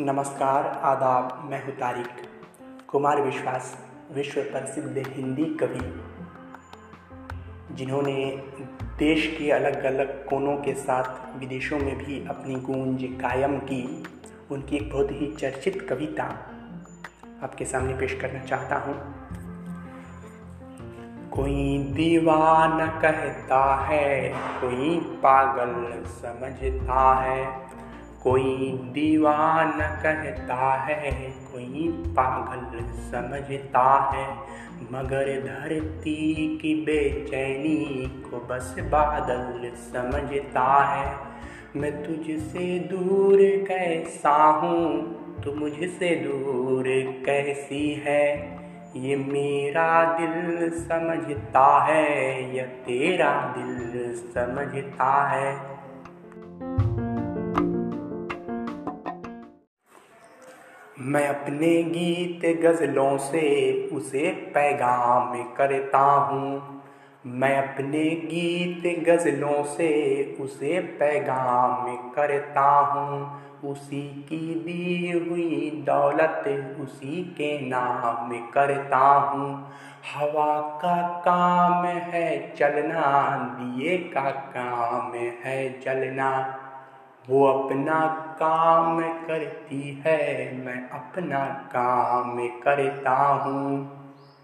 नमस्कार, आदाब, मैं हूँ तारिक। कुमार विश्वास विश्व प्रसिद्ध हिंदी कवि, जिन्होंने देश के अलग अलग कोनों के साथ विदेशों में भी अपनी गूंज कायम की। उनकी एक बहुत ही चर्चित कविता आपके सामने पेश करना चाहता हूँ। कोई दीवाना कहता है, कोई पागल समझता है। कोई दीवाना कहता है, कोई पागल समझता है। मगर धरती की बेचैनी को बस बादल समझता है। मैं तुझसे दूर कैसा हूँ, तू मुझसे दूर कैसी है? ये मेरा दिल समझता है, या तेरा दिल समझता है। मैं अपने गीत गज़लों से उसे पैगाम करता हूँ। मैं अपने गीत गज़लों से उसे पैगाम करता हूँ। उसी की दी हुई दौलत उसी के नाम करता हूँ। हवा का काम है चलना, दिए का काम है चलना वो अपना काम करती है, मैं अपना काम करता हूँ।